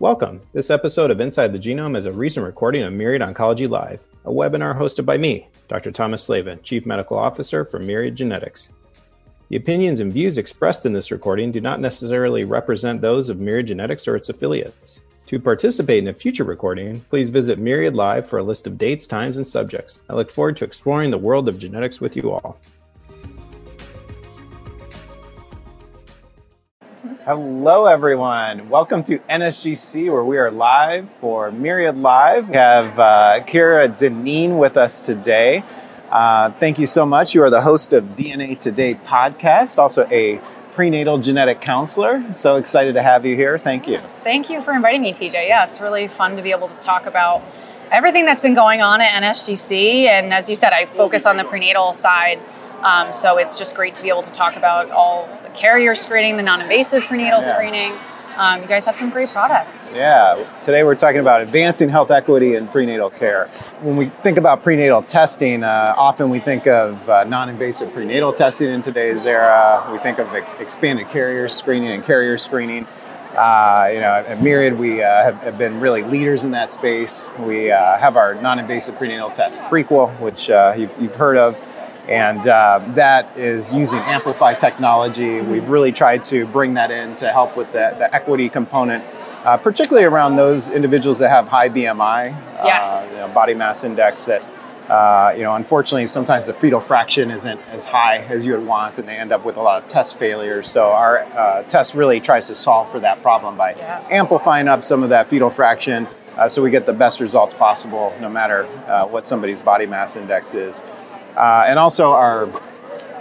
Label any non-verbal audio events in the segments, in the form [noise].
Welcome. This episode of Inside the Genome is a recent recording of Myriad Oncology Live, a webinar hosted by me, Dr. Thomas Slavin, Chief Medical Officer for Myriad Genetics. The opinions and views expressed in this recording do not necessarily represent those of Myriad Genetics or its affiliates. To participate in a future recording, please visit Myriad Live for a list of dates, times, and subjects. I look forward to exploring the world of genetics with you all. Hello, everyone. Welcome to NSGC, where we are live for Myriad Live. We have uh, Kira Dineen with us today. Uh, thank you so much. You are the host of DNA Today podcast, also a prenatal genetic counselor. So excited to have you here. Thank you. Thank you for inviting me, TJ. Yeah, it's really fun to be able to talk about everything that's been going on at NSGC. And as you said, I focus on the prenatal side. Um, so it's just great to be able to talk about all the carrier screening, the non-invasive prenatal yeah. screening. Um, you guys have some great products. Yeah. Today we're talking about advancing health equity in prenatal care. When we think about prenatal testing, uh, often we think of uh, non-invasive prenatal testing in today's era. We think of expanded carrier screening and carrier screening. Uh, you know, at Myriad, we uh, have, have, been really leaders in that space. We uh, have our non-invasive prenatal test Prequel, which uh, you've, you've heard of and uh, that is using Amplify technology. We've really tried to bring that in to help with the, the equity component, uh, particularly around those individuals that have high BMI, uh, yes. Uh, you know, body mass index that. Uh, you know, unfortunately, sometimes the fetal fraction isn't as high as you would want, and they end up with a lot of test failures. So our uh, test really tries to solve for that problem by yeah. amplifying up some of that fetal fraction, so we get the best results possible, no matter what somebody's body mass index is uh, and also our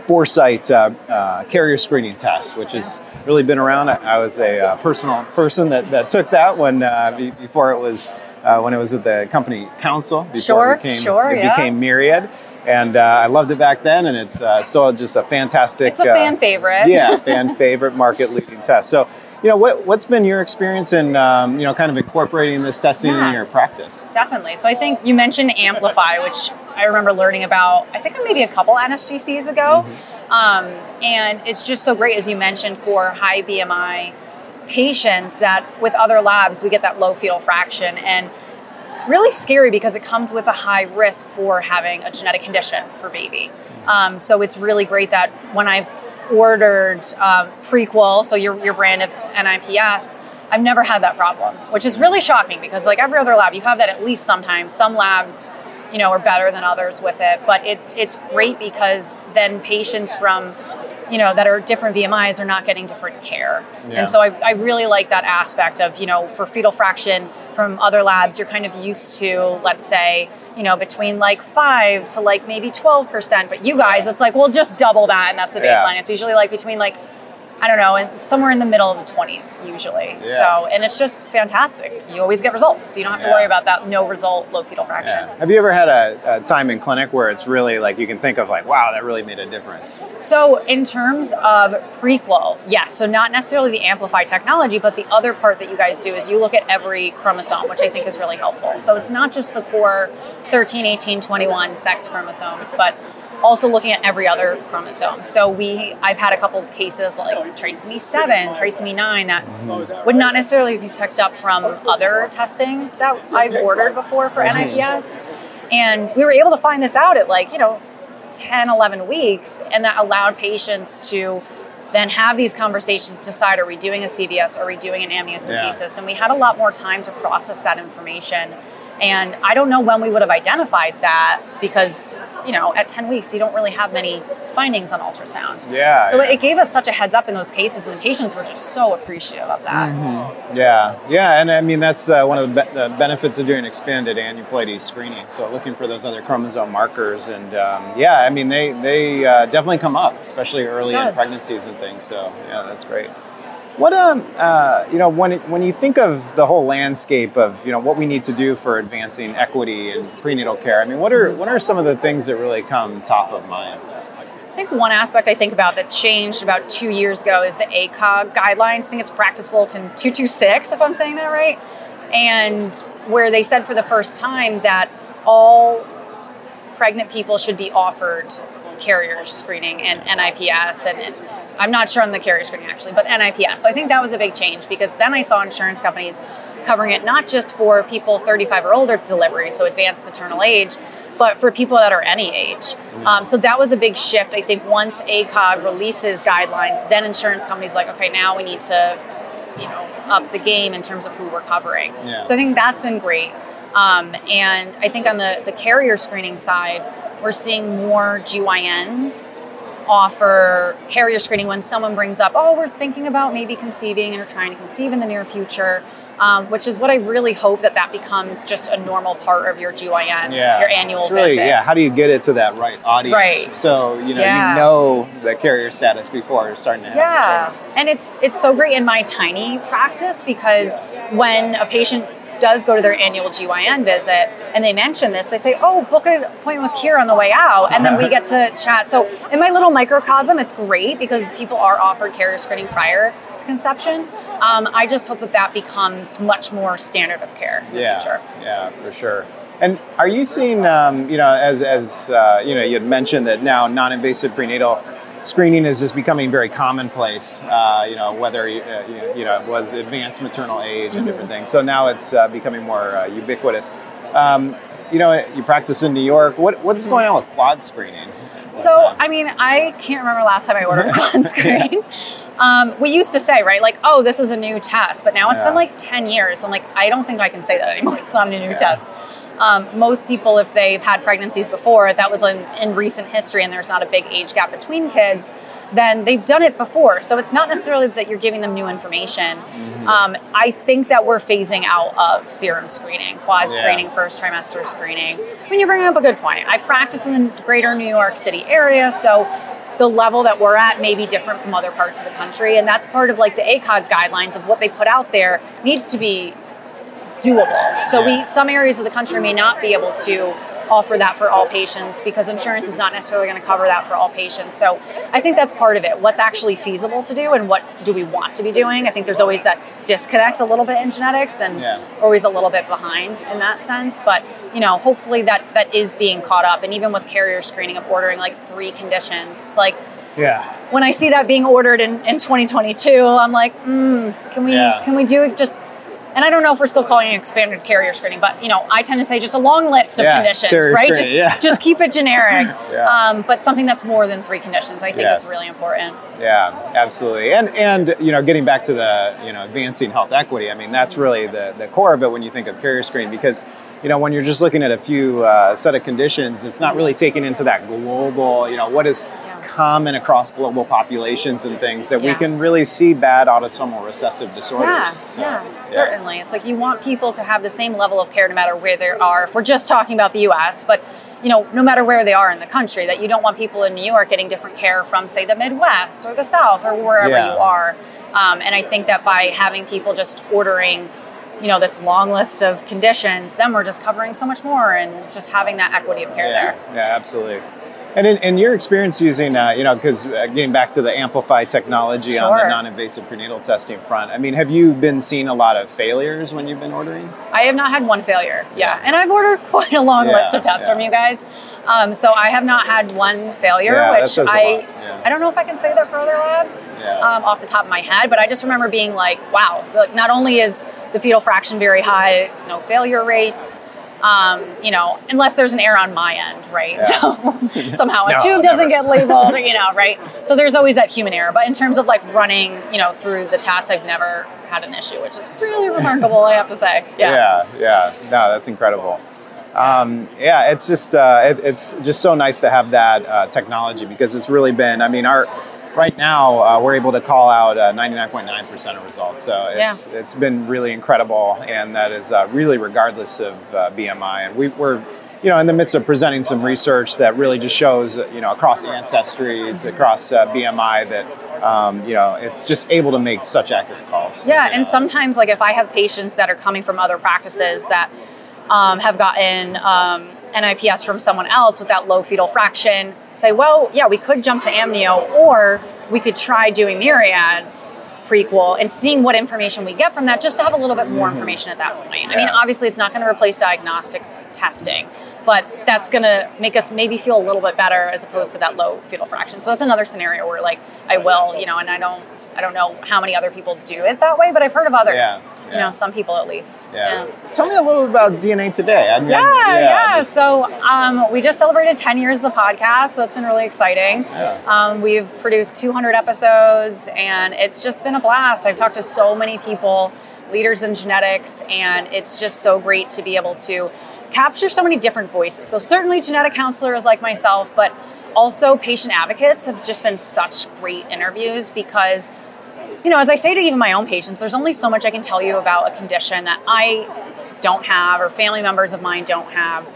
Foresight uh, uh, carrier screening test, which has really been around. I, I was a uh, personal person that, that took that when uh, be, before it was uh, when it was at the company Counsyl before sure, it became sure, it yeah. became Myriad. And uh, I loved it back then, and it's still just a fantastic. It's a fan favorite. yeah, [laughs] fan favorite, market leading test. So you know, what, what's been your experience in, um, you know, kind of incorporating this testing yeah, in your practice? Definitely. So I think you mentioned Amplify, which I remember learning about, I think maybe a couple NSGCs ago. Mm-hmm. Um, and it's just so great, as you mentioned, for high BMI patients that with other labs, we get that low fetal fraction. And it's really scary because it comes with a high risk for having a genetic condition for baby. Mm-hmm. Um, so it's really great that when I've ordered um, Prequel, so your, your brand of NIPS, I've never had that problem, which is really shocking because like every other lab, you have that at least sometimes. Some labs, you know, are better than others with it, but it, it's great because then patients from you know that are different BMIs are not getting different care. Yeah. And so I, I really like that aspect of you know for fetal fraction from other labs you're kind of used to let's say you know between like five to like maybe twelve percent, but you guys it's like we'll just double that and that's the baseline. Yeah. It's usually like between like I don't know, and somewhere in the middle of the 20s usually. Yeah. So, and it's just fantastic. You always get results. You don't have to yeah. worry about that no result, low fetal fraction. Yeah. Have you ever had a, a, time in clinic where it's really like you can think of like, wow, that really made a difference? So, in terms of Prequel, yes. So, not necessarily the amplified technology, but the other part that you guys do is you look at every chromosome, which I think is really helpful. So, it's not just the core 13, 18, 21 sex chromosomes, but also looking at every other chromosome. So we, I've had a couple of cases of like trisomy seven, trisomy nine that would not necessarily be picked up from other testing that I've ordered before for mm-hmm. NIPS. And we were able to find this out at like, you know, 10, 11 weeks, and that allowed patients to then have these conversations, decide are we doing a CVS, are we doing an amniocentesis? Yeah. And we had a lot more time to process that information and I don't know when we would have identified that because, you know, at 10 weeks, you don't really have many findings on ultrasound. Yeah. So yeah. it gave us such a heads up in those cases, and the patients were just so appreciative of that. Mm-hmm. Yeah. Yeah. And I mean, that's uh, one of the, be- the, benefits of doing expanded aneuploidy screening. So looking for those other chromosome markers. And um, yeah, I mean, they, they uh, definitely come up, especially early in pregnancies and things. So yeah, that's great. What um uh, you know when it, when you think of the whole landscape of you know what we need to do for advancing equity in prenatal care, I mean what are what are some of the things that really come top of mind? I think one aspect I think about that changed about two years ago is the ACOG guidelines. I think it's Practice Bulletin 226, if I'm saying that right, and where they said for the first time that all pregnant people should be offered carrier screening and NIPS and, and I'm not sure on the carrier screening actually, but NIPS. So I think that was a big change because then I saw insurance companies covering it not just for people 35 or older delivery, so advanced maternal age, but for people that are any age. Um, so that was a big shift. I think once ACOG releases guidelines, then insurance companies like, okay, now we need to, you know, up the game in terms of who we're covering. Yeah. So I think that's been great. Um, and I think on the, the carrier screening side, we're seeing more GYNs offer carrier screening when someone brings up, oh, we're thinking about maybe conceiving and are trying to conceive in the near future. Um, which is what I really hope that that becomes just a normal part of your GYN, Yeah. your annual It's really, visit. Yeah. How do you get it to that right audience? Right. So you know Yeah. you know the carrier status before you're starting to Yeah, and it's it's so great in my tiny practice because when a patient does go to their annual GYN visit and they mention this, they say, "Oh, book an appointment with Kira on the way out," and then we get to chat. So in my little microcosm, it's great because people are offered carrier screening prior to conception. Um, I just hope that that becomes much more standard of care in the yeah, future. Yeah, for sure. And are you seeing, um, you know, as, as uh, you know, you had mentioned that now non-invasive prenatal screening is just becoming very commonplace. Uh, you know, whether you, uh, you- you know it was advanced maternal age and Mm-hmm. different things. So now it's uh, becoming more uh, ubiquitous. Um, you know, you practice in New York. What what's going on with quad screening? So, time? I mean, I can't remember last time I ordered [laughs] quad screen. Um, we used to say, right, like, oh, this is a new test, but now it's Yeah. been like 10 years. I'm like, I don't think I can say that anymore. [laughs] It's not a new test. Um, most people, if they've had pregnancies before, that was in, in recent history and there's not a big age gap between kids, then they've done it before. So it's not necessarily that you're giving them new information. Mm-hmm. Um, I think that we're phasing out of serum screening, quad Yeah. screening, first trimester screening. I mean, you're bringing up a good point. I practice in the greater New York City area, so the level that we're at may be different from other parts of the country, and that's part of like the ACOG guidelines of what they put out there needs to be doable. So we some areas of the country may not be able to offer that for all patients because insurance is not necessarily going to cover that for all patients. So I think that's part of it. What's actually feasible to do and what do we want to be doing? I think there's always that disconnect a little bit in genetics and Yeah. always a little bit behind in that sense, but you know, hopefully that that is being caught up and even with carrier screening of ordering like three conditions. It's like yeah. when I see that being ordered in, in 2022, I'm like, mm, can we Yeah. can we do just? And I don't know if we're still calling it expanded carrier screening, but you know, I tend to say just a long list of Yeah, conditions, right? Just yeah. just keep it generic, [laughs] Yeah. um, but something that's more than three conditions. I think Yes. is really important. Yeah, absolutely. And and you know, getting back to the you know advancing health equity. I mean, that's really the the core of it when you think of carrier screening because you know when you're just looking at a few uh, set of conditions, it's not really taken into that global. You know, what is. Common across global populations and things that we can really see bad autosomal recessive disorders. Yeah, So, yeah, certainly. It's like you want people to have the same level of care no matter where they are. If we're just talking about the U.S., but you know, no matter where they are in the country, that you don't want people in New York getting different care from, say, the Midwest or the South or wherever Yeah. you are. Um, and I think that by having people just ordering, you know, this long list of conditions, then we're just covering so much more and just having that equity of care yeah, there. Yeah, absolutely. And in, in your experience using, uh, you know, because uh, getting back to the Amplify technology on the non-invasive prenatal testing front, I mean, have you been seeing a lot of failures when you've been ordering? I have not had one failure. Yeah, and I've ordered [laughs] quite a long Yeah, list of tests yeah. from you guys. Um, so I have not had one failure, Yeah, which I yeah. I don't know if I can say that for other labs Yeah. um, off the top of my head, but I just remember being like, wow, like not only is the fetal fraction very high, no failure rates. Um, you know, unless there's an error on my end, right? Yeah. So [laughs] somehow a No, tube doesn't get labeled, [laughs] you know, right? So there's always that human error. But in terms of like running, you know, through the task, I've never had an issue, which is really remarkable, I have to say. yeah, yeah. No, that's incredible. Um, yeah, it's just uh, it, it's just so nice to have that uh, technology because it's really been. I mean, our right now uh, we're able to call out uh, 99.9% of results, so it's it's been really incredible, and that is uh, really regardless of uh, BMI. And we, we're you know in the midst of presenting some research that really just shows you know across ancestries, across uh, BMI that. Um, you know, it's just able to make such accurate calls. Yeah, you and know. sometimes like if I have patients that are coming from other practices that um, have gotten um, NIPS from someone else with that low fetal fraction, say, well, yeah, we could jump to amnio, or we could try doing myriads prequel and seeing what information we get from that, just to have a little bit more information at that point. I mean, obviously, it's not going to replace diagnostic testing. But that's going to make us maybe feel a little bit better as opposed to that low fetal fraction. So that's another scenario where, like, I will, you know, and I don't, I don't know how many other people do it that way, but I've heard of others. Yeah, You know, some people at least. Yeah. Tell me a little bit about DNA Today. I mean, Yeah, yeah. just- So um, we just celebrated 10 years of the podcast, so that's been really exciting. Yeah. Um, we've produced 200 episodes, and it's just been a blast. I've talked to so many people, leaders in genetics, and it's just so great to be able to capture so many different voices. So certainly genetic counselors like myself, but also patient advocates have just been such great interviews because you know, as I say to even my own patients, there's only so much I can tell you about a condition that I don't have or family members of mine don't have.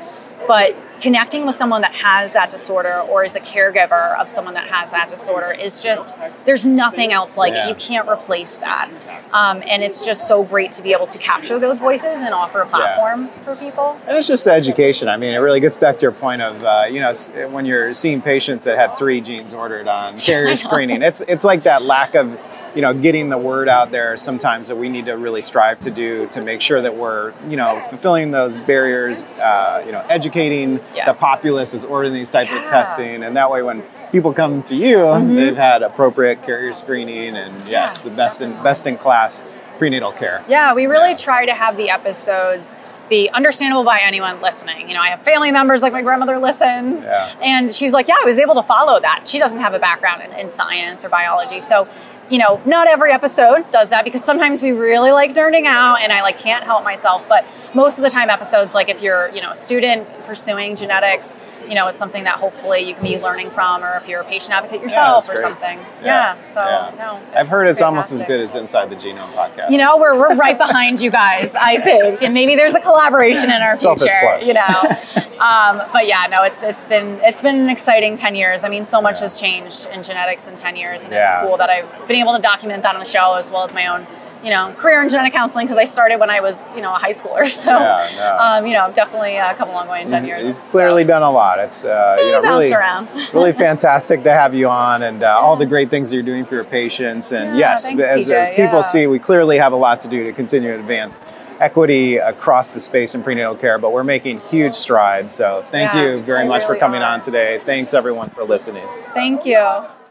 But connecting with someone that has that disorder or is a caregiver of someone that has that disorder is just, there's nothing else like Yeah. it. You can't replace that. Um, and it's just so great to be able to capture those voices and offer a platform for people. And it's just the education. I mean, it really gets back to your point of, uh, you know, when you're seeing patients that had three genes ordered on [laughs] carrier screening, it's it's like that lack of, you know, getting the word out there. Sometimes that we need to really strive to do to make sure that we're, you know, fulfilling those barriers. Uh, you know, educating Yes. the populace is ordering these type Yeah. of testing, and that way when people come to you, Mhm. they've had appropriate carrier screening and yes, Yeah, the best in best in class prenatal care. Yeah, we really Yeah. try to have the episodes be understandable by anyone listening. You know, I have family members like my grandmother listens, Yeah. and she's like, "Yeah, I was able to follow that." She doesn't have a background in, in science or biology, so you know, not every episode does that because sometimes we really like nerding out, and I like can't help myself. But most of the time, episodes like if you're you know a student pursuing genetics. You know, it's something that hopefully you can be learning from, or if you're a patient advocate yourself that's or something. Yeah, Yeah. so yeah. no, I've heard it's almost as good as Inside the Genome podcast. You know, we're, we're right behind you guys, I think, and maybe there's a collaboration in our future. You know, um, but yeah, no, it's it's been it's been an exciting ten years. I mean, so much Yeah. has changed in genetics in ten years, and Yeah. it's cool that I've been able to document that on the show as well as my own. You know, career in genetic counseling because I started when I was, you know, a high schooler. [laughs] So, Yeah, no. um, you know, I've definitely uh, come a long way in 10 years. You've clearly done a lot. It's uh, you know really, [laughs] really fantastic to have you on, and uh, all the great things that you're doing for your patients. And Yeah, yes, thanks, as, as people yeah. see, we clearly have a lot to do to continue to advance equity across the space in prenatal care. But we're making huge strides. So thank Yeah, you very we much for coming are. on today. Thanks everyone for listening. Thank you.